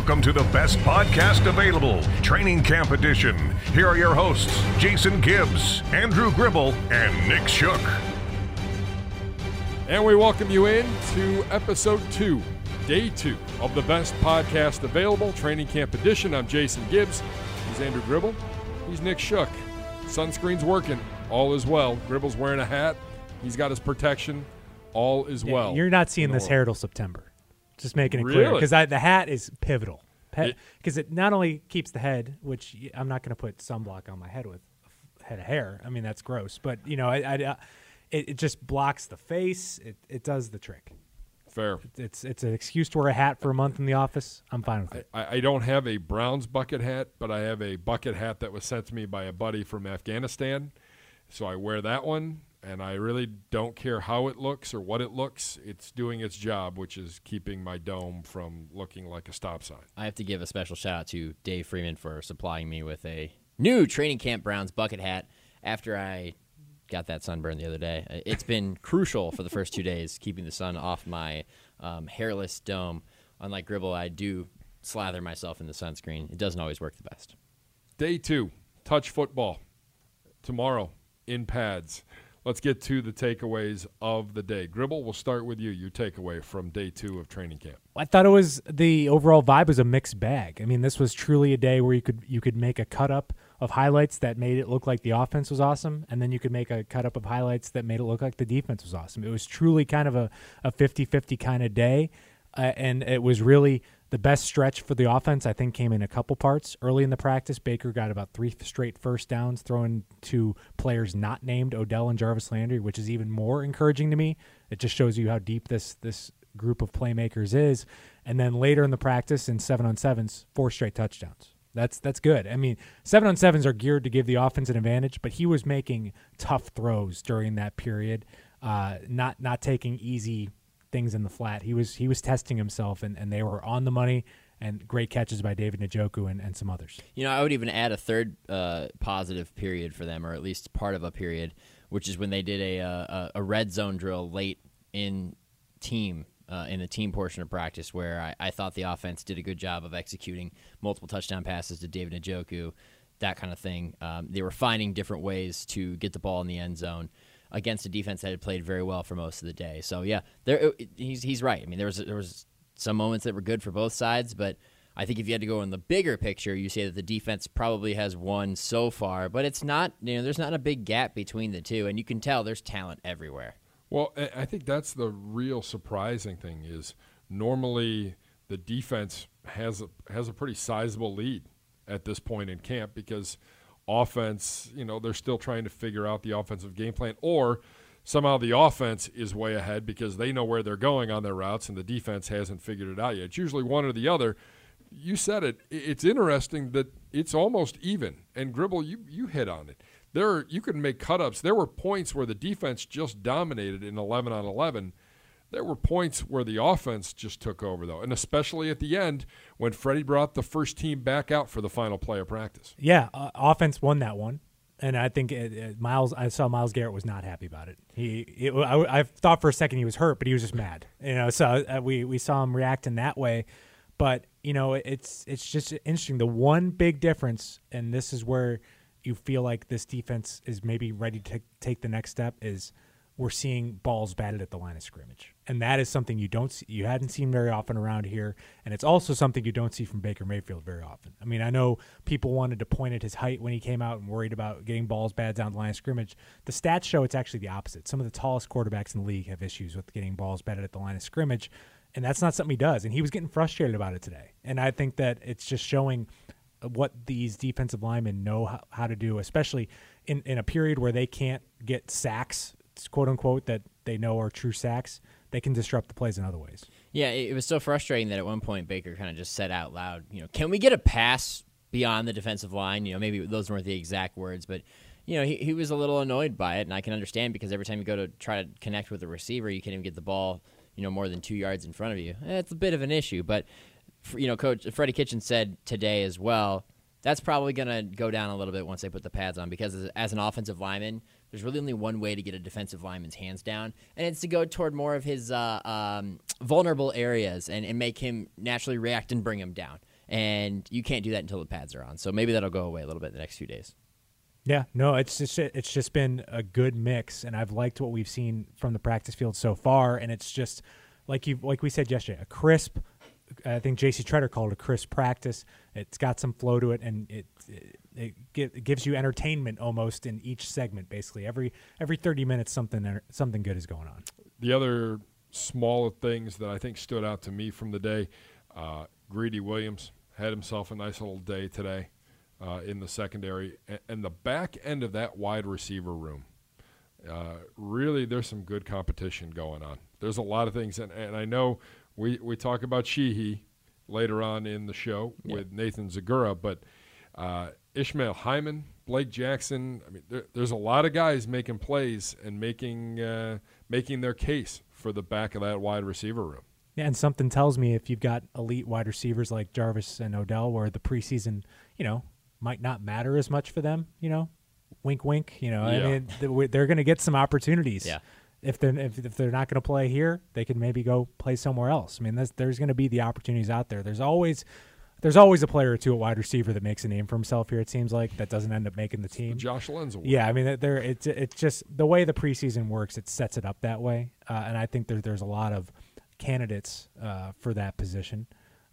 Welcome to the best podcast available, Training Camp Edition. Here are your hosts, Jason Gibbs, Andrew Gribble, and Nick Shook. And we welcome you in to episode two, day two of the best podcast available, Training Camp Edition. I'm Jason Gibbs. He's Andrew Gribble. He's Nick Shook. Sunscreen's working. All is well. Gribble's wearing a hat. He's got his protection. All is well. You're not seeing this hair till September. Just making it clear because the hat is pivotal. Because it not only keeps the head, which I'm not going to put sunblock on my head with a f- head of hair. I mean that's gross. But you know, I, I, uh, it, it just blocks the face. It, it does the trick. Fair. It's it's an excuse to wear a hat for a month in the office. I'm fine with it. I, I don't have a Browns bucket hat, but I have a bucket hat that was sent to me by a buddy from Afghanistan. So I wear that one, and I really don't care how it looks or what it looks. It's doing its job, which is keeping my dome from looking like a stop sign. I have to give a special shout out to Dave Freeman for supplying me with a new training camp Browns bucket hat after I got that sunburn the other day. Uh, It's been crucial for the first two days, keeping the sun off my um, hairless dome. Unlike Gribble, I do slather myself in the sunscreen. It doesn't always work the best. Day two, touch football. Tomorrow in pads. Let's get to the takeaways of the day. Gribble, we'll start with you. Your takeaway from day two of training camp. I thought it was the overall vibe was a mixed bag. I mean, this was truly a day where you could you could make a cut up of highlights that made it look like the offense was awesome, and then you could make a cut up of highlights that made it look like the defense was awesome. It was truly kind of a, a 50-50 kind of day, uh, and it was really the best stretch for the offense. I think came in a couple parts early in the practice. Baker got about three straight first downs, throwing to players not named Odell and Jarvis Landry, which is even more encouraging to me. It just shows you how deep this this group of playmakers is. And then later in the practice in seven on sevens, four straight touchdowns. That's that's good. I mean, seven on sevens are geared to give the offense an advantage, but he was making tough throws during that period, uh, not not taking easy things in the flat. He was he was testing himself, and, and they were on the money. And great catches by David Njoku and, and some others. You know, I would even add a third uh, positive period for them, or at least part of a period, which is when they did a uh, a, a red zone drill late in team uh, in the team portion of practice, where I, I thought the offense did a good job of executing multiple touchdown passes to David Njoku, that kind of thing. Um, they were finding different ways to get the ball in the end zone against a defense that had played very well for most of the day. So yeah, there he's he's right. I mean, there was there was some moments that were good for both sides, but I think if you had to go in the bigger picture, you say that the defense probably has won so far, but it's not. You know, there's not a big gap between the two, and you can tell there's talent everywhere. Well, I I think that's the real surprising thing is normally the defense has a has a pretty sizable lead at this point in camp because offense, you know, they're still trying to figure out the offensive game plan or somehow the offense is way ahead because they know where they're going on their routes and the defense hasn't figured it out yet. It's usually one or the other. You said it. It's interesting that it's almost even. And Gribble, you you hit on it. There, you could make cut-ups. There were points where the defense just dominated in 11 on 11. There were points where the offense just took over, though, and especially at the end when Freddie brought the first team back out for the final play of practice. Yeah, uh, offense won that one, and I think it, it, Myles. I saw Myles Garrett was not happy about it. He, it, I, I thought for a second he was hurt, but he was just mad. You know, so uh, we we saw him react in that way. But you know, it's it's just interesting. The one big difference, and this is where you feel like this defense is maybe ready to take the next step is we're seeing balls batted at the line of scrimmage, and that is something you don't see, you hadn't seen very often around here, and it's also something you don't see from Baker Mayfield very often. I mean, I know people wanted to point at his height when he came out and worried about getting balls batted down the line of scrimmage. The stats show it's actually the opposite. Some of the tallest quarterbacks in the league have issues with getting balls batted at the line of scrimmage, and that's not something he does. And he was getting frustrated about it today, and I think that it's just showing what these defensive linemen know how, how to do, especially in, in a period where they can't get sacks, quote unquote, that they know are true sacks. They can disrupt the plays in other ways. Yeah, it, was so frustrating that at one point Baker kind of just said out loud, you know, can we get a pass beyond the defensive line? You know, maybe those weren't the exact words, but you know, he, he was a little annoyed by it, and I can understand because every time you go to try to connect with a receiver, you can't even get the ball, you know, more than two yards in front of you. Eh, It's a bit of an issue, but you know, Coach Freddie Kitchen said today as well. That's probably going to go down a little bit once they put the pads on because as an offensive lineman, there's really only one way to get a defensive lineman's hands down, and it's to go toward more of his uh, um, vulnerable areas and, and make him naturally react and bring him down. and you can't do that until the pads are on. So maybe that'll go away a little bit in the next few days. Yeah, no, it's just it's just been a good mix, and I've liked what we've seen from the practice field so far. And it's just like you like we said yesterday, a crisp. I think J.C. Tretter called it a crisp practice. It's got some flow to it, and it it, it gives you entertainment almost in each segment. Basically, every every thirty minutes, something something good is going on. The other smaller things that I think stood out to me from the day, uh, Greedy Williams had himself a nice little day today uh, in the secondary, and, and, the back end of that wide receiver room. Uh, really, there's some good competition going on. There's a lot of things, and, and I know we, we talk about Sheehy later on in the show yeah. with Nathan Zegura, but uh, Ishmael Hyman, Blake Jackson. I mean, there, there's a lot of guys making plays and making uh, making their case for the back of that wide receiver room. Yeah, and something tells me if you've got elite wide receivers like Jarvis and Odell, where the preseason, you know, might not matter as much for them. You know, wink, wink. You know, yeah. I mean, they're going to get some opportunities. Yeah. If they're if, if they're not going to play here, they can maybe go play somewhere else. I mean, there's going to be the opportunities out there. There's always there's always a player or two at wide receiver that makes a name for himself here. It seems like that doesn't end up making the team. Josh Lenz. Yeah, I mean, there it's it's just the way the preseason works. It sets it up that way, uh, and I think there, there's a lot of candidates uh, for that position.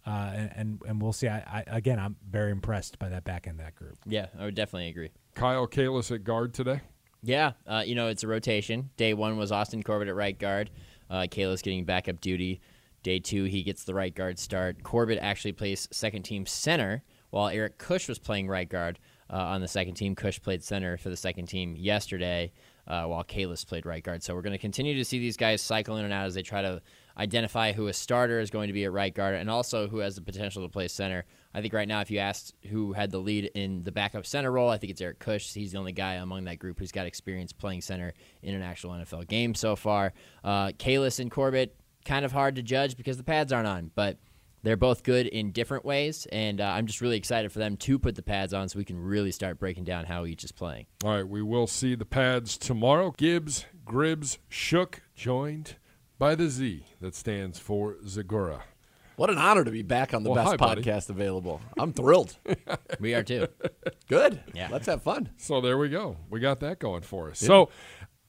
Uh, and, and, and we'll see. I, I, again, I'm very impressed by that back end of that group. Yeah, I would definitely agree. Kyle Kalis at guard today. Yeah, uh, you know it's a rotation. Day one was Austin Corbett at right guard. Uh, Kalis getting backup duty. Day two, he gets the right guard start. Corbett actually plays second team center, while Eric Kush was playing right guard uh, on the second team. Kush played center for the second team yesterday, uh, while Kalis played right guard. So we're going to continue to see these guys cycle in and out as they try to identify who a starter is going to be at right guard and also who has the potential to play center. I think right now, if you asked who had the lead in the backup center role, I think it's Eric Kush. He's the only guy among that group who's got experience playing center in an actual NFL game so far. Uh, Kalis and Corbett, kind of hard to judge because the pads aren't on, but they're both good in different ways, and uh, I'm just really excited for them to put the pads on so we can really start breaking down how each is playing. All right, we will see the pads tomorrow. Gibbs, Gribbs, Shook joined by the Z that stands for Zegura. What an honor to be back on the well, best hi, podcast buddy. available. I'm thrilled. we are too. Good. Yeah. Let's have fun. So there we go. We got that going for us. Yeah. So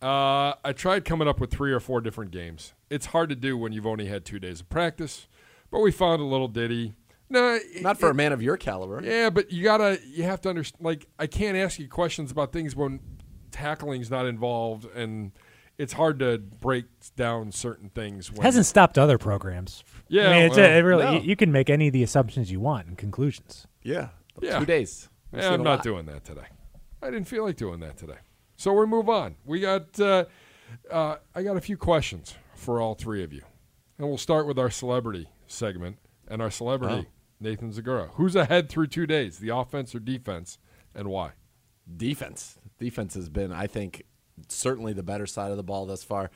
uh, I tried coming up with three or four different games. It's hard to do when you've only had two days of practice, but we found a little ditty. No, not for it, a man of your caliber. Yeah, but you gotta, you have to understand. Like, I can't ask you questions about things when tackling's not involved, and it's hard to break down certain things. When, Hasn't stopped other programs. Yeah, I mean, it's well, a, it really no. you, you, can make any of the assumptions you want and conclusions. Yeah, yeah. two days. We've yeah, I'm not lot. doing that today. I didn't feel like doing that today. So we move on. We got. Uh, uh, I got a few questions for all three of you, and we'll start with our celebrity segment and our celebrity oh. Nathan Zegura. Who's ahead through two days, the offense or defense, and why? Defense. Defense has been, I think, certainly the better side of the ball thus far.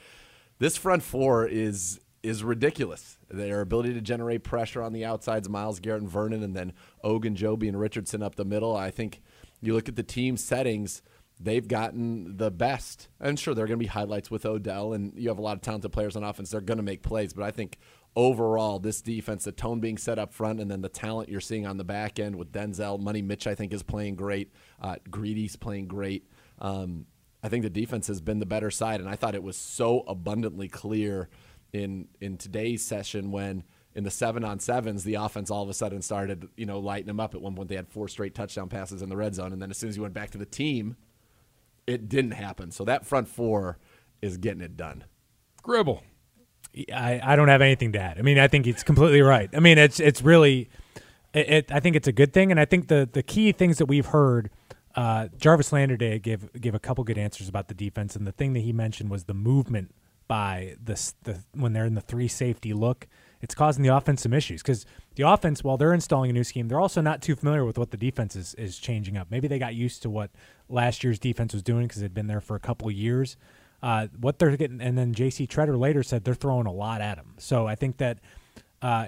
This front four is is ridiculous. Their ability to generate pressure on the outsides, Myles Garrett and Vernon, and then Ogunjobi and Richardson up the middle. I think you look at the team settings they've gotten the best. And sure, there are going to be highlights with Odell, and you have a lot of talented players on offense. They're going to make plays, but I think overall, this defense, the tone being set up front, and then the talent you're seeing on the back end with Denzel, Money Mitch, I think is playing great. Uh, Greedy's playing great. Um, I think the defense has been the better side, and I thought it was so abundantly clear in in today's session when in the seven on sevens, the offense all of a sudden started, you know, lighting them up. At one point, they had four straight touchdown passes in the red zone, and then as soon as you went back to the team, it didn't happen. So that front four is getting it done. Gribble. I, I don't have anything to add. I mean, I think it's completely right. I mean, it's it's really, it, it I think it's a good thing, and I think the the key things that we've heard. Uh, Jarvis Landry Day gave gave a couple good answers about the defense, and the thing that he mentioned was the movement by the the when they're in the three safety look it's causing the offense some issues because the offense, while they're installing a new scheme, they're also not too familiar with what the defense is, is changing up. Maybe they got used to what last year's defense was doing because they'd been there for a couple years. Uh, what they're getting, and then J.C. Tretter later said they're throwing a lot at them. So I think that uh,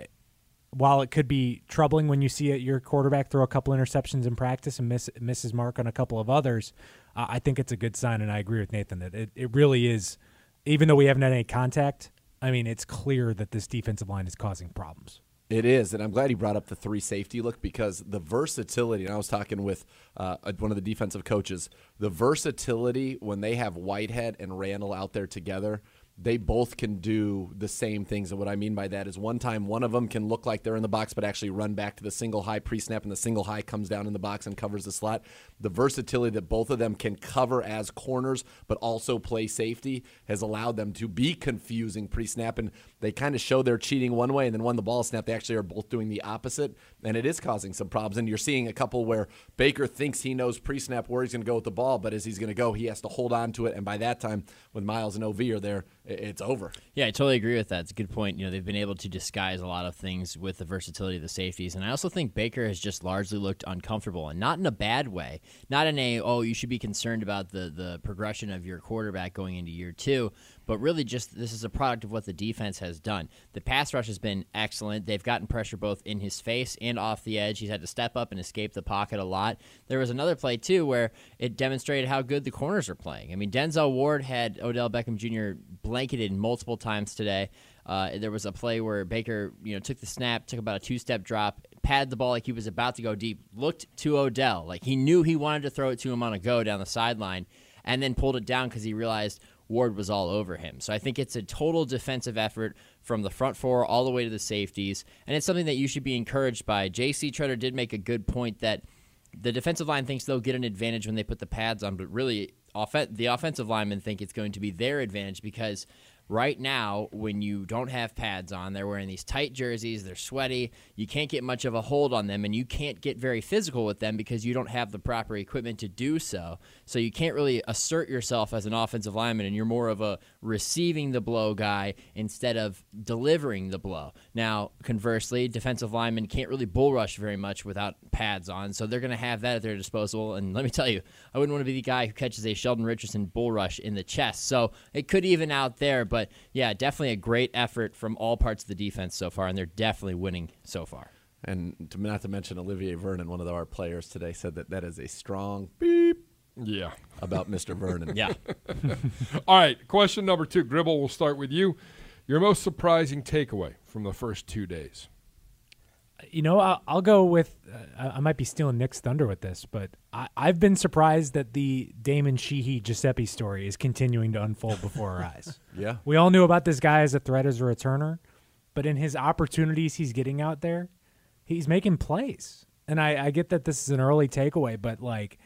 while it could be troubling when you see it, your quarterback throw a couple interceptions in practice and miss misses mark on a couple of others, uh, I think it's a good sign. And I agree with Nathan that it, it really is, even though we haven't had any contact, I mean, it's clear that this defensive line is causing problems. It is, and I'm glad he brought up the three safety look because the versatility. And I was talking with uh, one of the defensive coaches. The versatility when they have Whitehead and Randall out there together they both can do the same things. And what I mean by that is one time one of them can look like they're in the box, but actually run back to the single high pre snap, and the single high comes down in the box and covers the slot. The versatility that both of them can cover as corners, but also play safety, has allowed them to be confusing pre snap. And they kind of show they're cheating one way, and then when the ball snap, they actually are both doing the opposite. And it is causing some problems. And you're seeing a couple where Baker thinks he knows pre snap where he's going to go with the ball, but as he's going to go, he has to hold on to it. And by that time, when Myles and OV are there, it's over. Yeah, I totally agree with that. It's a good point. You know, they've been able to disguise a lot of things with the versatility of the safeties, and I also think Baker has just largely looked uncomfortable, and not in a bad way. Not in a oh, you should be concerned about the the progression of your quarterback going into year two, but really just this is a product of what the defense has done. The pass rush has been excellent. They've gotten pressure both in his face and off the edge. He's had to step up and escape the pocket a lot. There was another play too where it demonstrated how good the corners are playing. I mean, Denzel Ward had Odell Beckham Jr. blanketed multiple times today. Uh, there was a play where Baker, you know, took the snap, took about a two-step drop, padded the ball like he was about to go deep, looked to Odell like he knew he wanted to throw it to him on a go down the sideline, and then pulled it down because he realized Ward was all over him. So I think it's a total defensive effort from the front four all the way to the safeties, and it's something that you should be encouraged by. J.C. Tretter did make a good point that the defensive line thinks they'll get an advantage when they put the pads on, but really, off- the offensive linemen think it's going to be their advantage because right now, when you don't have pads on, they're wearing these tight jerseys, they're sweaty, you can't get much of a hold on them, and you can't get very physical with them because you don't have the proper equipment to do so. So you can't really assert yourself as an offensive lineman, and you're more of a receiving the blow guy instead of delivering the blow. Now, conversely, defensive linemen can't really bull rush very much without pads on, so they're going to have that at their disposal. And let me tell you, I wouldn't want to be the guy who catches a Sheldon Richardson bull rush in the chest. So it could even out there, but yeah, definitely a great effort from all parts of the defense so far, and they're definitely winning so far. And to, not to mention Olivier Vernon, one of our players today, said that that is a strong beep Yeah. about Mr. Vernon. Yeah. All right. Question number two. Gribble, we'll start with you. Your most surprising takeaway from the first two days. You know, I'll, I'll go with. Uh, I might be stealing Nick's thunder with this, but I, I've been surprised that the Damon Sheehy-Guiseppi story is continuing to unfold before our eyes. Yeah. We all knew about this guy as a threat as a returner, but in his opportunities he's getting out there, he's making plays. And I, I get that this is an early takeaway, but like,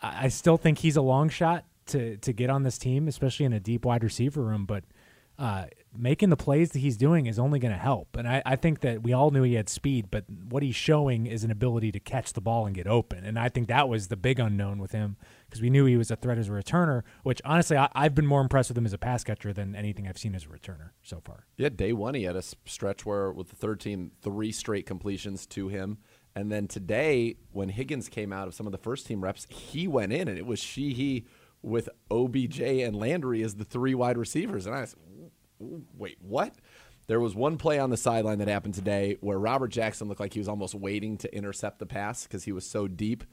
I, I still think he's a long shot to to get on this team, especially in a deep wide receiver room. But uh, making the plays that he's doing is only going to help. And I, I think that we all knew he had speed, but what he's showing is an ability to catch the ball and get open. And I think that was the big unknown with him because we knew he was a threat as a returner, which honestly, I, I've been more impressed with him as a pass catcher than anything I've seen as a returner so far. Yeah, day one he had a stretch where with the third team, three straight completions to him. And then today, when Higgins came out of some of the first team reps, he went in and it was Sheehy with OBJ and Landry as the three wide receivers. And I was, wait, what? There was one play on the sideline that happened today where Robert Jackson looked like he was almost waiting to intercept the pass because he was so deep.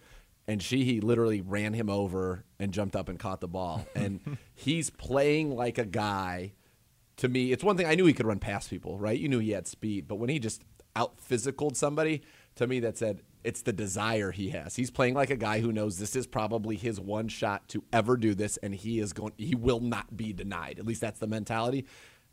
And Sheehy literally ran him over and jumped up and caught the ball. And he's playing like a guy to me, it's one thing I knew he could run past people, right? You knew he had speed, but when he just out physicaled somebody, to me that said it's the desire he has. He's playing like a guy who knows this is probably his one shot to ever do this, and he is going. He will not be denied. At least that's the mentality.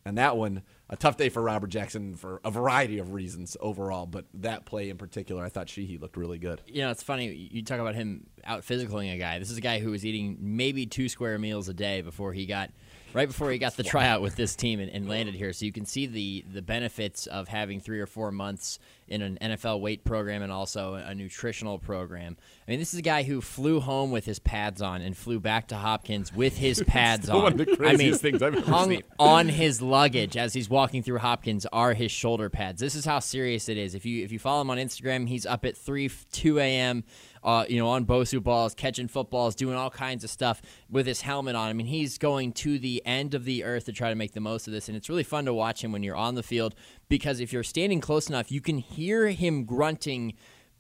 And that one, a tough day for Robert Jackson for a variety of reasons overall, but that play in particular, I thought Sheehy looked really good. You know, it's funny. You talk about him out physicaling a guy. This is a guy who was eating maybe two square meals a day before he got, right before he got the tryout with this team and, and landed here. So you can see the the benefits of having three or four months in an NFL weight program and also a nutritional program. I mean, this is a guy who flew home with his pads on and flew back to Hopkins with his pads on. one of the I mean, craziest things I've ever hung seen. on his luggage as he's walking through Hopkins are his shoulder pads. This is how serious it is. If you if you follow him on Instagram, he's up at three two a.m. Uh, you know, on Bosu balls, catching footballs, doing all kinds of stuff with his helmet on. I mean, he's going to the end of the earth to try to make the most of this, and it's really fun to watch him when you're on the field because if you're standing close enough, you can hear him grunting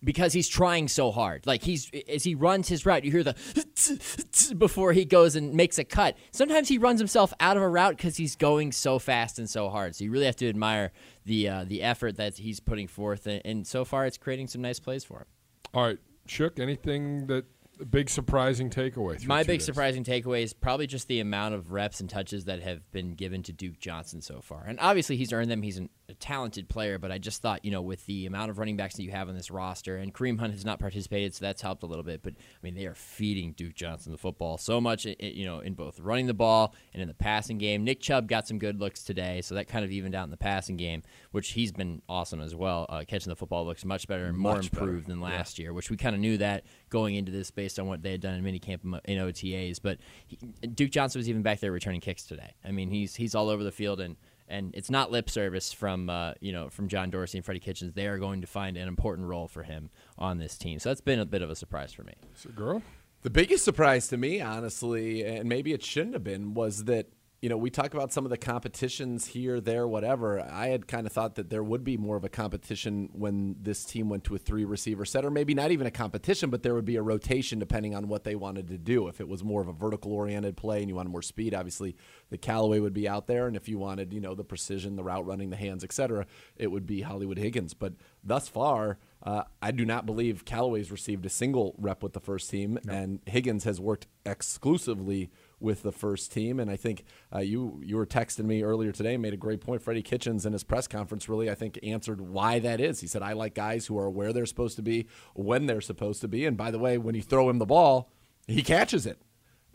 because he's trying so hard. Like he's as he runs his route, you hear the before he goes and makes a cut. Sometimes he runs himself out of a route because he's going so fast and so hard. So you really have to admire the uh, the effort that he's putting forth, and, and so far it's creating some nice plays for him. All right, Shook. Anything that a big surprising takeaway? My big days? surprising takeaway is probably just the amount of reps and touches that have been given to Duke Johnson so far. And obviously, he's earned them. He's an, a talented player, but I just thought, you know, with the amount of running backs that you have on this roster, and Kareem Hunt has not participated, so that's helped a little bit. But I mean, they are feeding Duke Johnson the football so much, you know, in both running the ball and in the passing game. Nick Chubb got some good looks today, so that kind of evened out in the passing game, which he's been awesome as well. Uh, catching the football looks much better and more Much better. improved than last year, which we kind of knew that going into this based on what they had done in minicamp in OTAs. But he, Duke Johnson was even back there returning kicks today. I mean, he's he's all over the field, and and it's not lip service from uh, you know from John Dorsey and Freddie Kitchens. They are going to find an important role for him on this team. So that's been a bit of a surprise for me. So, girl. The biggest surprise to me, honestly, and maybe it shouldn't have been, was that you know we talk about some of the competitions here, there, whatever. I had kind of thought that there would be more of a competition when this team went to a three receiver set, or maybe not even a competition, but there would be a rotation depending on what they wanted to do. If it was more of a vertical oriented play and you wanted more speed, obviously the Callaway would be out there, and if you wanted you know the precision, the route running, the hands, etc., it would be Hollywood Higgins. But thus far. Uh, I do not believe Callaway's received a single rep with the first team, and Higgins has worked exclusively with the first team. And I think uh, you you were texting me earlier today, made a great point. Freddie Kitchens in his press conference really, I think, answered why that is. He said, "I like guys who are where they're supposed to be, when they're supposed to be, and by the way, when you throw him the ball, he catches it."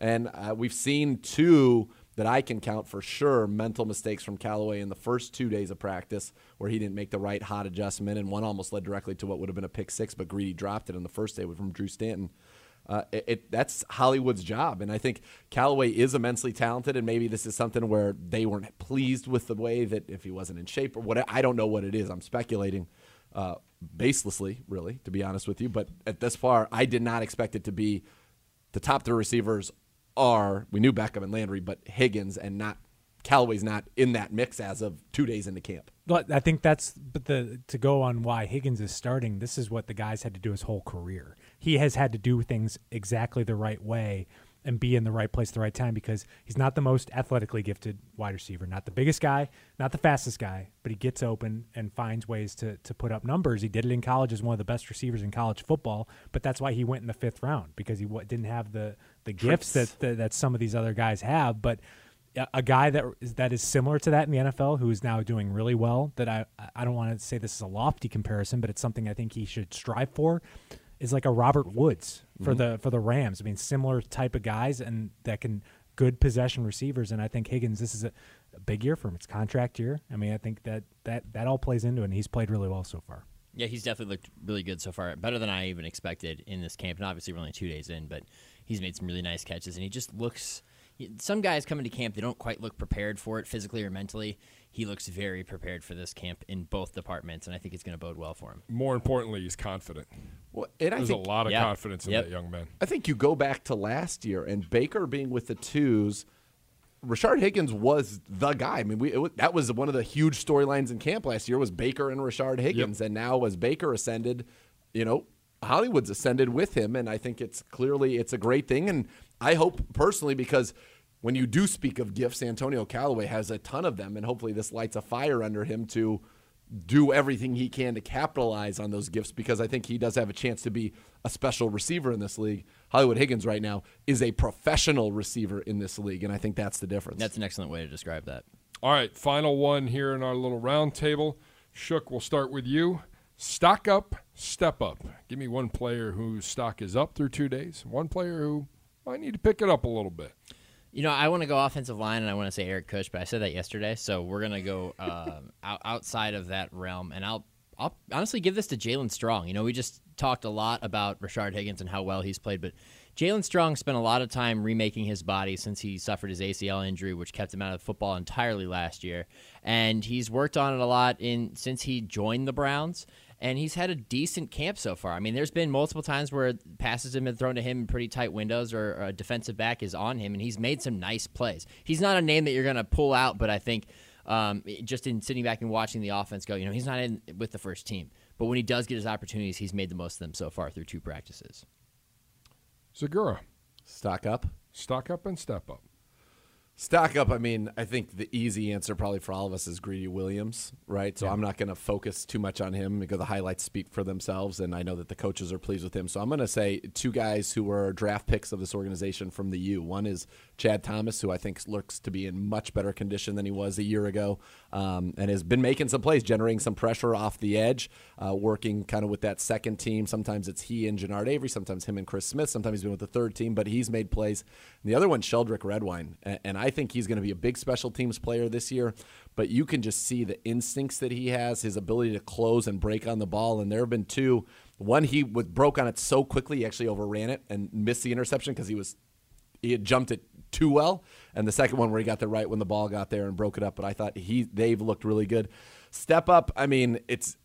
And uh, we've seen two that I can count for sure mental mistakes from Callaway in the first two days of practice where he didn't make the right hot adjustment, and one almost led directly to what would have been a pick six, but Greedy dropped it on the first day from Drew Stanton. Uh, it, it that's Hollywood's job, and I think Callaway is immensely talented, and maybe this is something where they weren't pleased with the way that if he wasn't in shape or what. I don't know what it is. I'm speculating uh, baselessly, really, to be honest with you. But at this far, I did not expect it to be the top three receivers are we knew Beckham and Landry, but Higgins and not Callaway's not in that mix as of two days into camp. But I think that's but the to go on why Higgins is starting. This is what the guys had to do his whole career. He has had to do things exactly the right way and be in the right place at the right time because he's not the most athletically gifted wide receiver, not the biggest guy, not the fastest guy, but he gets open and finds ways to to put up numbers. He did it in college as one of the best receivers in college football, but that's why he went in the fifth round because he wa- didn't have the the gifts that, that that some of these other guys have, but a- a guy that is that is similar to that in the NFL, who is now doing really well. That I I don't want to say this is a lofty comparison, but it's something I think he should strive for. Is like a Robert Woods for mm-hmm. the for the Rams. I mean, similar type of guys and that can good possession receivers. And I think Higgins, this is a, a big year for him. It's contract year. I mean, I think that that that all plays into it. and He's played really well so far. Yeah, he's definitely looked really good so far. Better than I even expected in this camp. And obviously, we're only two days in, but he's made some really nice catches. And he just looks. Some guys come into camp, they don't quite look prepared for it physically or mentally. He looks very prepared for this camp in both departments, and I think it's going to bode well for him. More importantly, he's confident. Well, and I There's think a lot of Yep. confidence in Yep. that young man. I think you go back to last year and Baker being with the twos. Rashard Higgins was the guy. I mean, we it, wa- that was one of the huge storylines in camp last year was Baker and Rashard Higgins, and now as Baker ascended, you know, Hollywood's ascended with him, and I think it's clearly it's a great thing, and I hope personally because when you do speak of gifts, Antonio Callaway has a ton of them, and hopefully this lights a fire under him to do everything he can to capitalize on those gifts because I think he does have a chance to be a special receiver in this league. Hollywood Higgins right now is a professional receiver in this league, and I think that's the difference. That's an excellent way to describe that. All right, final one here in our little round table. Shook, we'll start with you. Stock up, step up. Give me one player whose stock is up through two days, one player who might need to pick it up a little bit. You know, I want to go offensive line, and I want to say Eric Kush, but I said that yesterday, so we're gonna go um, out, outside of that realm, and I'll, I'll honestly give this to Jaelen Strong. You know, we just talked a lot about Rashard Higgins and how well he's played, but Jaelen Strong spent a lot of time remaking his body since he suffered his ACL injury, which kept him out of football entirely last year, and he's worked on it a lot in since he joined the Browns and he's had a decent camp so far. I mean, there's been multiple times where passes have been thrown to him in pretty tight windows, or a defensive back is on him, and he's made some nice plays. He's not a name that you're going to pull out, but I think um, just in sitting back and watching the offense go, you know, he's not in with the first team, but when he does get his opportunities, he's made the most of them so far through two practices. Zegura, Stock up. stock up and step up. Stock up. I mean, I think the easy answer probably for all of us is Greedy Williams, right? So I'm not going to focus too much on him because the highlights speak for themselves, and I know that the coaches are pleased with him. So I'm going to say two guys who were draft picks of this organization from the U. One is Chad Thomas, who I think looks to be in much better condition than he was a year ago, um, and has been making some plays, generating some pressure off the edge, uh, working kind of with that second team. Sometimes it's he and Genard Avery, sometimes him and Chris Smith, sometimes he's been with the third team, but he's made plays. And the other one, Sheldrick Redwine, and, I think he's going to be a big special teams player this year. But you can just see the instincts that he has, his ability to close and break on the ball. And there have been two. One he broke on it so quickly, he actually overran it and missed the interception because he was he had jumped it too well. And the second one where he got there right when the ball got there and broke it up. But I thought he they've looked really good. Step up. I mean, it's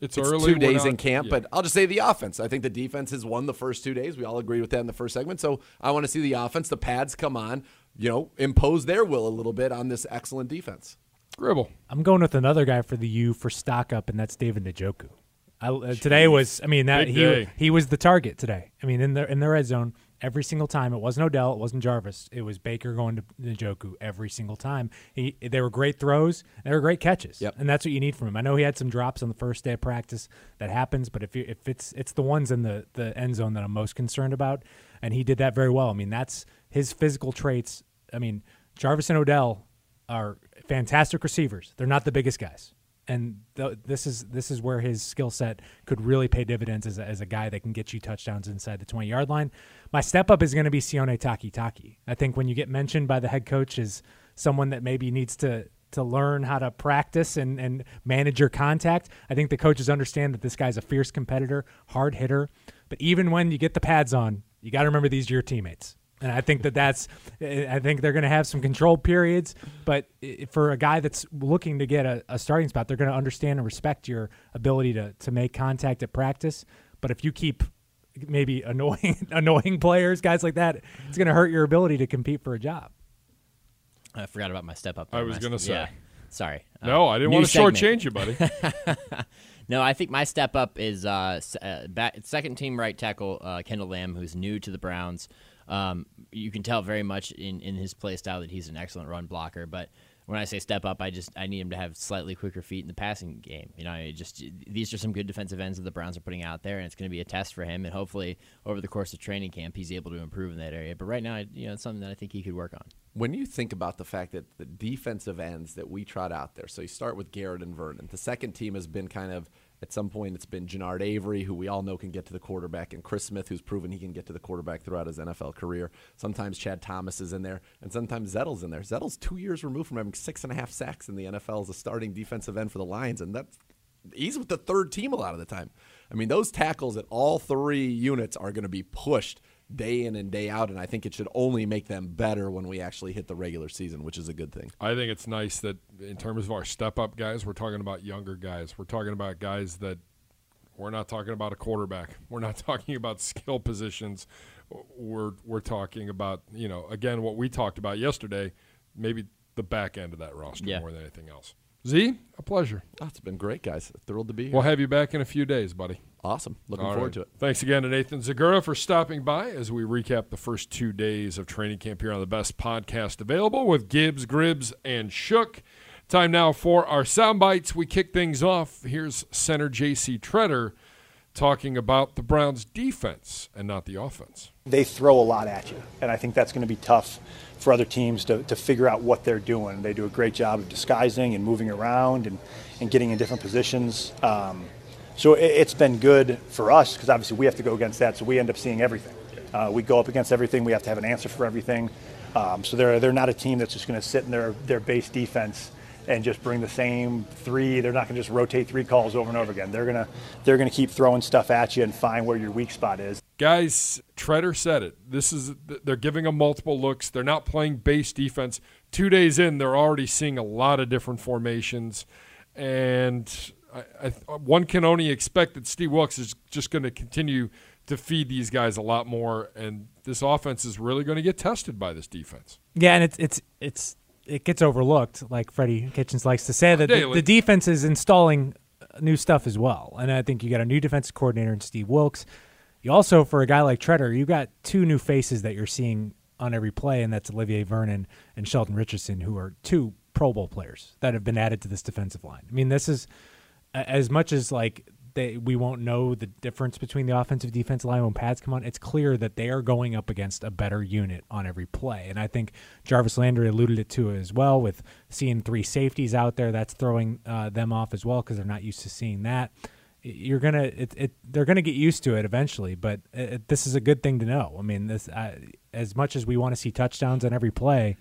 It's, it's early. two we're days not- in camp, yeah. but I'll just say the offense. I think the defense has won the first two days. We all agreed with that in the first segment. So I want to see the offense, the pads come on, you know, impose their will a little bit on this excellent defense. Gribble. I'm going with another guy for the U for stock up, and that's David Njoku. I, uh, today was, I mean, that Big he day. he was the target today. I mean, in the in the red zone every single time. It wasn't Odell, it wasn't Jarvis. It was Baker going to Njoku every single time. He they were great throws, they were great catches, Yep. and that's what you need from him. I know he had some drops on the first day of practice. That happens, but if you, if it's it's the ones in the the end zone that I'm most concerned about, and he did that very well. I mean, that's his physical traits. I mean, Jarvis and Odell are fantastic receivers. They're not the biggest guys, and th- this is this is where his skill set could really pay dividends as a, as a guy that can get you touchdowns inside the 20 yard line. My step up is going to be Sione Takitaki. I think when you get mentioned by the head coach as someone that maybe needs to to learn how to practice and, and manage your contact. I think the coaches understand that this guy's a fierce competitor, hard hitter. But even when you get the pads on, you got to remember these are your teammates. And I think that that's, I think they're going to have some controlled periods. But for a guy that's looking to get a, a starting spot, they're going to understand and respect your ability to, to make contact at practice. But if you keep maybe annoying annoying players, guys like that, it's going to hurt your ability to compete for a job. I forgot about my step up. I was gonna say. Yeah. Sorry. Uh, No, I didn't want to segment. shortchange you, buddy. No, I think my step up is uh, uh, back, second team right tackle uh, Kendall Lamb, who's new to the Browns. Um, you can tell very much in, in his play style that he's an excellent run blocker. But when I say step up, I just I need him to have slightly quicker feet in the passing game. You know, I just these are some good defensive ends that the Browns are putting out there, and it's going to be a test for him. And hopefully, over the course of training camp, he's able to improve in that area. But right now, you know, it's something that I think he could work on. When you think about the fact that the defensive ends that we trot out there, so you start with Garrett and Vernon. The second team has been kind of at some point it's been Genard Avery, who we all know can get to the quarterback, and Chris Smith, who's proven he can get to the quarterback throughout his NFL career. Sometimes Chad Thomas is in there, and sometimes Zettel's in there. Zettel's two years removed from having six and a half sacks in the NFL as a starting defensive end for the Lions, and that's he's with the third team a lot of the time. I mean, those tackles at all three units are going to be pushed day in and day out, and I think it should only make them better when we actually hit the regular season, which is a good thing. I think it's nice that in terms of our step up guys, we're talking about younger guys. We're talking about guys that we're not talking about a quarterback. We're not talking about skill positions. We're we're talking about you know again what we talked about yesterday, maybe the back end of that roster Yeah. more than anything else. Z, a pleasure. Oh, it's been great, guys. Thrilled to be here. We'll have you back in a few days, buddy. Awesome. Looking All forward right. to it. Thanks again to Nathan Zegura for stopping by as we recap the first two days of training camp here on the best podcast available with Gibbs, Gribbs, and Shook. Time now for our sound bites. We kick things off. Here's center J.C. Tretter talking about the Browns' defense and not the offense. they throw a lot at you. And I think that's going to be tough for other teams to, to figure out what they're doing. They do a great job of disguising and moving around and, and getting in different positions. Um, so it, it's been good for us because obviously we have to go against that. So we end up seeing everything. Uh, we go up against everything. We have to have an answer for everything. Um, so they're, they're not a team that's just going to sit in their, their base defense and just bring the same three. They're not going to just rotate three calls over and over again. They're to they're to keep throwing stuff at you and find where your weak spot is. Guys, Tretter said it. This is they're giving them multiple looks. They're not playing base defense. Two days in, they're already seeing a lot of different formations, and I, I, one can only expect that Steve Wilks is just going to continue to feed these guys a lot more, and this offense is really going to get tested by this defense. Yeah, and it's it's it's it gets overlooked, like Freddie Kitchens likes to say that the, the defense is installing uh, new stuff as well. And I think you got a new defensive coordinator in Steve Wilks. You also, for a guy like Tretter, you got two new faces that you're seeing on every play, and that's Olivier Vernon and Sheldon Richardson, who are two Pro Bowl players that have been added to this defensive line. I mean, this is as much as like they we won't know the difference between the offensive defensive line when pads come on. It's clear that they are going up against a better unit on every play, and I think Jarvis Landry alluded it to as well with seeing three safeties out there. That's throwing uh, them off as well because they're not used to seeing that. You're gonna it, it they're gonna get used to it eventually, but it, this is a good thing to know. I mean, this uh, as much as we want to see touchdowns on every play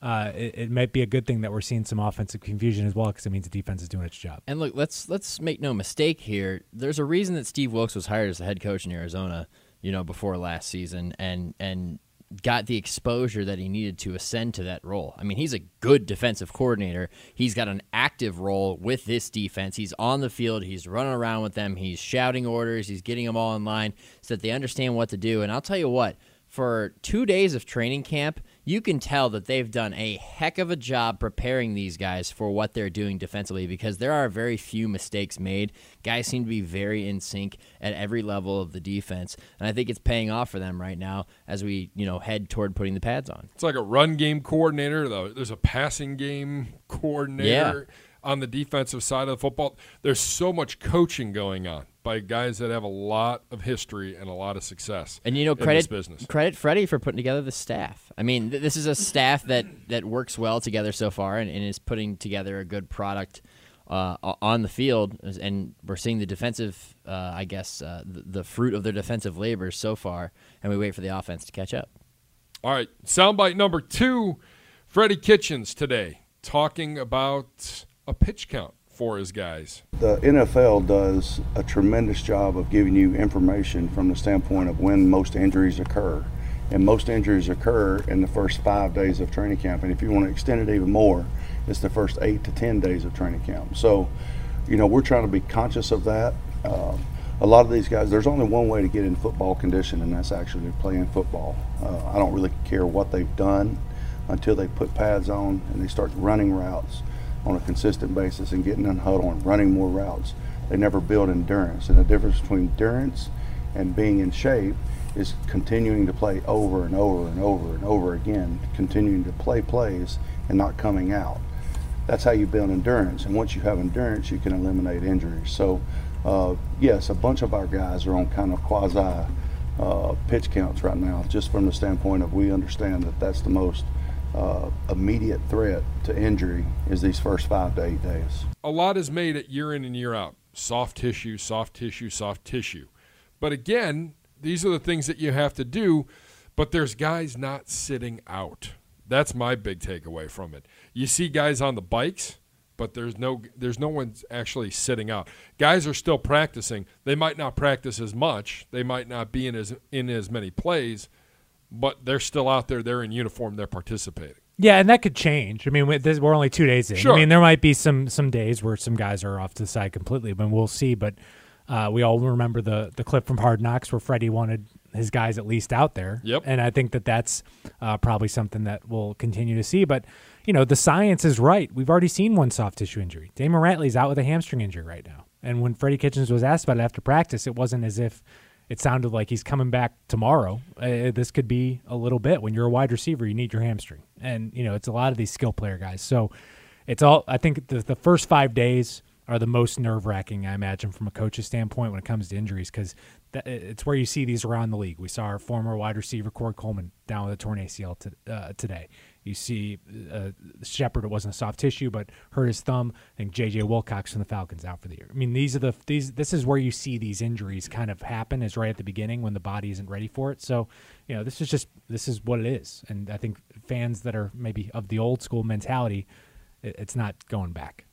uh, it, it, might be a good thing that we're seeing some offensive confusion as well because it means the defense is doing its job. And look, let's let's make no mistake here. There's a reason that Steve Wilks was hired as the head coach in Arizona, you know, before last season, and and got the exposure that he needed to ascend to that role. I mean, he's a good defensive coordinator. He's got an active role with this defense. He's on the field. He's running around with them. He's shouting orders. He's getting them all in line so that they understand what to do. And I'll tell you what, for two days of training camp, you can tell that they've done a heck of a job preparing these guys for what they're doing defensively because there are very few mistakes made. Guys seem to be very in sync at every level of the defense, and I think it's paying off for them right now as we, you know, head toward putting the pads on. It's like a run game coordinator, though. There's a passing game coordinator. Yeah on the defensive side of the football. There's so much coaching going on by guys that have a lot of history and a lot of success. And you know, credit business. credit Freddie for putting together the staff. I mean, th- this is a staff that that works well together so far and, and is putting together a good product. Uh, on the field, and we're seeing the defensive, uh, I guess, uh, the, the fruit of their defensive labor so far, and we wait for the offense to catch up. All right, soundbite number two Freddie Kitchens today talking about a pitch count for his guys. The NFL does a tremendous job of giving you information from the standpoint of when most injuries occur. And most injuries occur in the first five days of training camp. And if you want to extend it even more, it's the first eight to 10 days of training camp. So, you know, we're trying to be conscious of that. Uh, a lot of these guys, there's only one way to get in football condition, and that's actually playing football. Uh, I don't really care what they've done until they put pads on and they start running routes on a consistent basis and getting in huddle and running more routes. They never build endurance. And the difference between endurance and being in shape is continuing to play over and over and over and over again, continuing to play plays and not coming out. That's how you build endurance. And once you have endurance, you can eliminate injuries. So, uh, yes, a bunch of our guys are on kind of quasi uh, pitch counts right now, just from the standpoint of we understand that that's the most uh, immediate threat to injury is these first five to eight days. A lot is made at year in and year out soft tissue, soft tissue, soft tissue. But again, these are the things that you have to do, but there's guys not sitting out. That's my big takeaway from it. You see guys on the bikes, but there's no there's no one actually sitting out. Guys are still practicing. They might not practice as much. They might not be in as in as many plays, but they're still out there. They're in uniform. They're participating. Yeah, and that could change. I mean, we're only two days in. Sure. I mean, there might be some some days where some guys are off to the side completely, but we'll see. But uh, we all remember the the clip from Hard Knocks where Freddie wanted his guys at least out there. Yep. And I think that that's uh, probably something that we'll continue to see. But you know, the science is right. We've already seen one soft tissue injury. Damion Ratley's out with a hamstring injury right now. And when Freddie Kitchens was asked about it after practice, it wasn't as if it sounded like he's coming back tomorrow. Uh, this could be a little bit. When you're a wide receiver, you need your hamstring, and you know it's a lot of these skill player guys. So it's all. I think the the first five days are the most nerve wracking, I imagine, from a coach's standpoint when it comes to injuries, because it's where you see these around the league. We saw our former wide receiver Corey Coleman down with a torn ACL to, uh, today. You see uh, Shepard, it wasn't a soft tissue, but hurt his thumb. I think J.J. Wilcox from the Falcons out for the year. I mean, these are the these. This is where you see these injuries kind of happen. Is right at the beginning when the body isn't ready for it. So, you know, this is just this is what it is. And I think fans that are maybe of the old school mentality, it, it's not going back.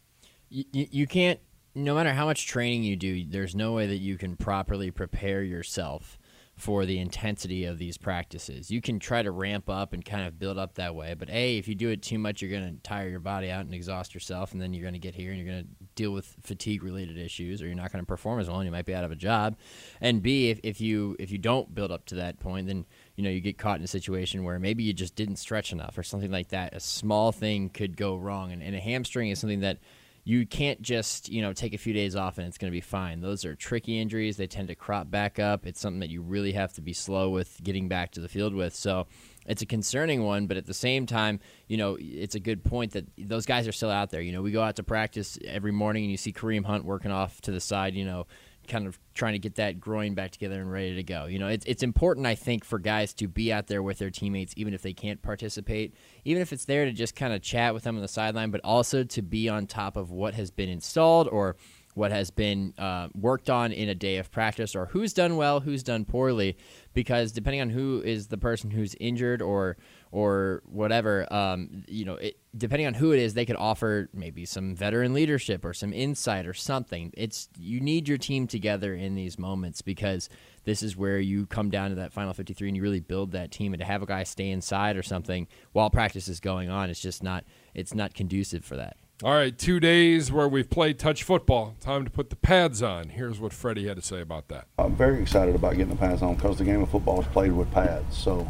You, you can't. No matter how much training you do, there's no way that you can properly prepare yourself for the intensity of these practices. You can try to ramp up and kind of build up that way, but A, if you do it too much, you're going to tire your body out and exhaust yourself, and then you're going to get here and you're going to deal with fatigue related issues, or you're not going to perform as well, and you might be out of a job. And B, if, if you if you don't build up to that point, then you know you get caught in a situation where maybe you just didn't stretch enough or something like that. A small thing could go wrong, and, and a hamstring is something that you can't just you know take a few days off and it's going to be fine. Those are tricky injuries. They tend to crop back up. It's something that you really have to be slow with getting back to the field with. So it's a concerning one, but at the same time, you know, it's a good point that those guys are still out there. You know, we go out to practice every morning and you see Kareem Hunt working off to the side, you know, kind of trying to get that groin back together and ready to go. You know, it's it's important I think for guys to be out there with their teammates even if they can't participate, even if it's there to just kind of chat with them on the sideline, but also to be on top of what has been installed or what has been uh, worked on in a day of practice or who's done well, who's done poorly, because depending on who is the person who's injured or or whatever, um, you know, it, depending on who it is, they could offer maybe some veteran leadership or some insight or something. It's you need your team together in these moments because this is where you come down to that final 53 and you really build that team. And to have a guy stay inside or something while practice is going on, it's just not it's not conducive for that. All right, two days where we've played touch football. Time to put the pads on. Here's what Freddie had to say about that. I'm very excited about getting the pads on because the game of football is played with pads. So,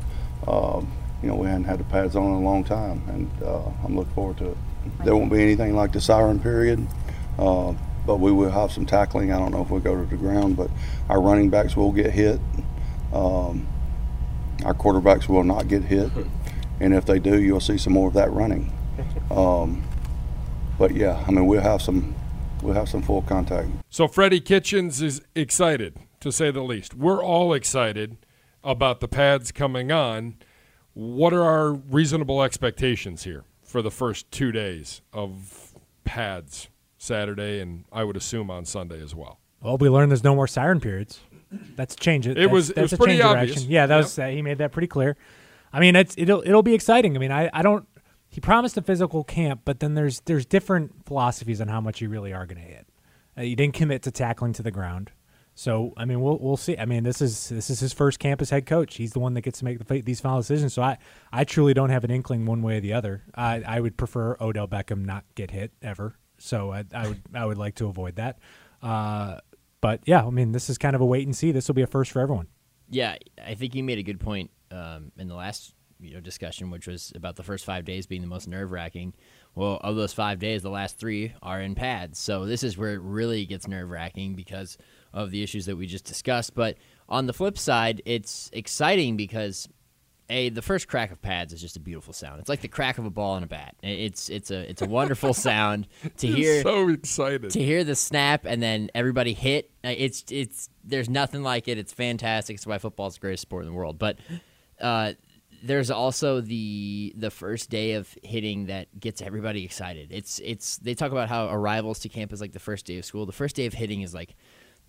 um, you know, we hadn't had the pads on in a long time, and uh, I'm looking forward to it. There won't be anything like the siren period, uh, but we will have some tackling. I don't know if we'll go to the ground, but our running backs will get hit. Um, our quarterbacks will not get hit, and if they do, you'll see some more of that running. Um, but yeah, I mean we'll have some we'll have some full contact. So Freddie Kitchens is excited to say the least. We're all excited about the pads coming on. What are our reasonable expectations here for the first two days of pads Saturday and I would assume on Sunday as well? Well, we learned there's no more siren periods. That's change. It that's, was- it was a pretty change obvious. direction. Yeah, that Yep. was uh, he made that pretty clear. I mean, it's it'll it'll be exciting. I mean, I, I don't. He promised a physical camp, but then there's there's different philosophies on how much you really are going to hit. Uh, you didn't commit to tackling to the ground, so I mean, we'll we'll see. I mean, this is this is his first camp as head coach. He's the one that gets to make the, these final decisions. So I I truly don't have an inkling one way or the other. I I would prefer Odell Beckham not get hit ever. So I, I would I would like to avoid that. Uh, but yeah, I mean, this is kind of a wait and see. This will be a first for everyone. Yeah, I think you made a good point um, in the last you know discussion, which was about the first five days being the most nerve wracking. Well, of those five days, the last three are in pads, so this is where it really gets nerve wracking because of the issues that we just discussed. But on the flip side, it's exciting because a the first crack of pads is just a beautiful sound. It's like the crack of a ball in a bat. It's it's a it's a wonderful sound to hear so excited. to hear the snap and then everybody hit it's it's there's nothing like it it's fantastic it's why football's the greatest sport in the world but uh, there's also the the first day of hitting that gets everybody excited it's it's they talk about how arrivals to camp is like the first day of school the first day of hitting is like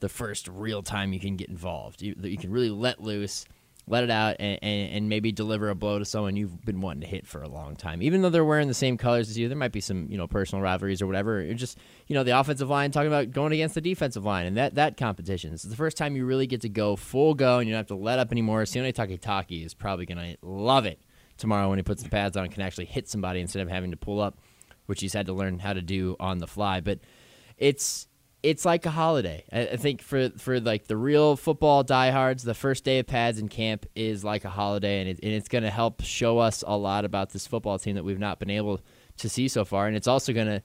the first real time you can get involved you, you can really let loose let it out and, and, and maybe deliver a blow to someone you've been wanting to hit for a long time. Even though they're wearing the same colors as you, there might be some you know personal rivalries or whatever. It just you know the offensive line talking about going against the defensive line and that that competition. Is the first time you really get to go full go and you don't have to let up anymore. Sione Takitaki is probably gonna love it tomorrow when he puts the pads on and can actually hit somebody instead of having to pull up, which he's had to learn how to do on the fly. But it's it's like a holiday. I, I think for for like the real football diehards, the first day of pads in camp is like a holiday, and, it, and it's going to help show us a lot about this football team that we've not been able to see so far, and it's also going to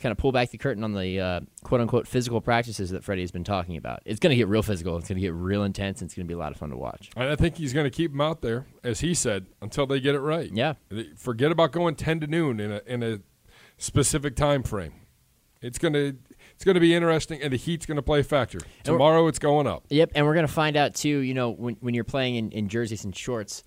kind of pull back the curtain on the uh, quote unquote physical practices that Freddie's been talking about. It's going to get real physical. It's going to get real intense. And it's going to be a lot of fun to watch. And I think he's going to keep them out there, as he said, until they get it right. Yeah. Forget about going ten to noon in a in a specific time frame. It's gonna it's gonna be interesting, and the heat's gonna play a factor. Tomorrow, it's going up. Yep, and we're gonna find out too. You know, when when you're playing in, in jerseys and shorts,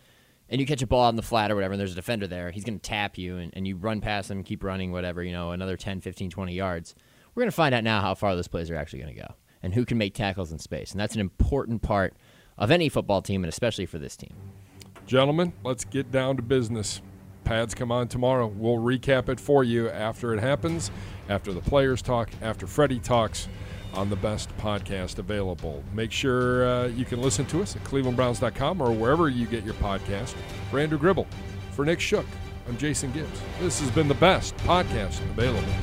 and you catch a ball on the flat or whatever, and there's a defender there, he's gonna tap you, and, and you run past him, keep running, whatever. You know, another 10, 15, 20 yards. We're gonna find out now how far those plays are actually gonna go, and who can make tackles in space, and that's an important part of any football team, and especially for this team. Gentlemen, let's get down to business. Pads come on tomorrow. We'll recap it for you after it happens, after the players talk, after Freddie talks on the best podcast available. Make sure uh, you can listen to us at clevelandbrowns.com or wherever you get your podcast. For Andrew Gribble, for Nick Shook, I'm Jason Gibbs. This has been the best podcast available.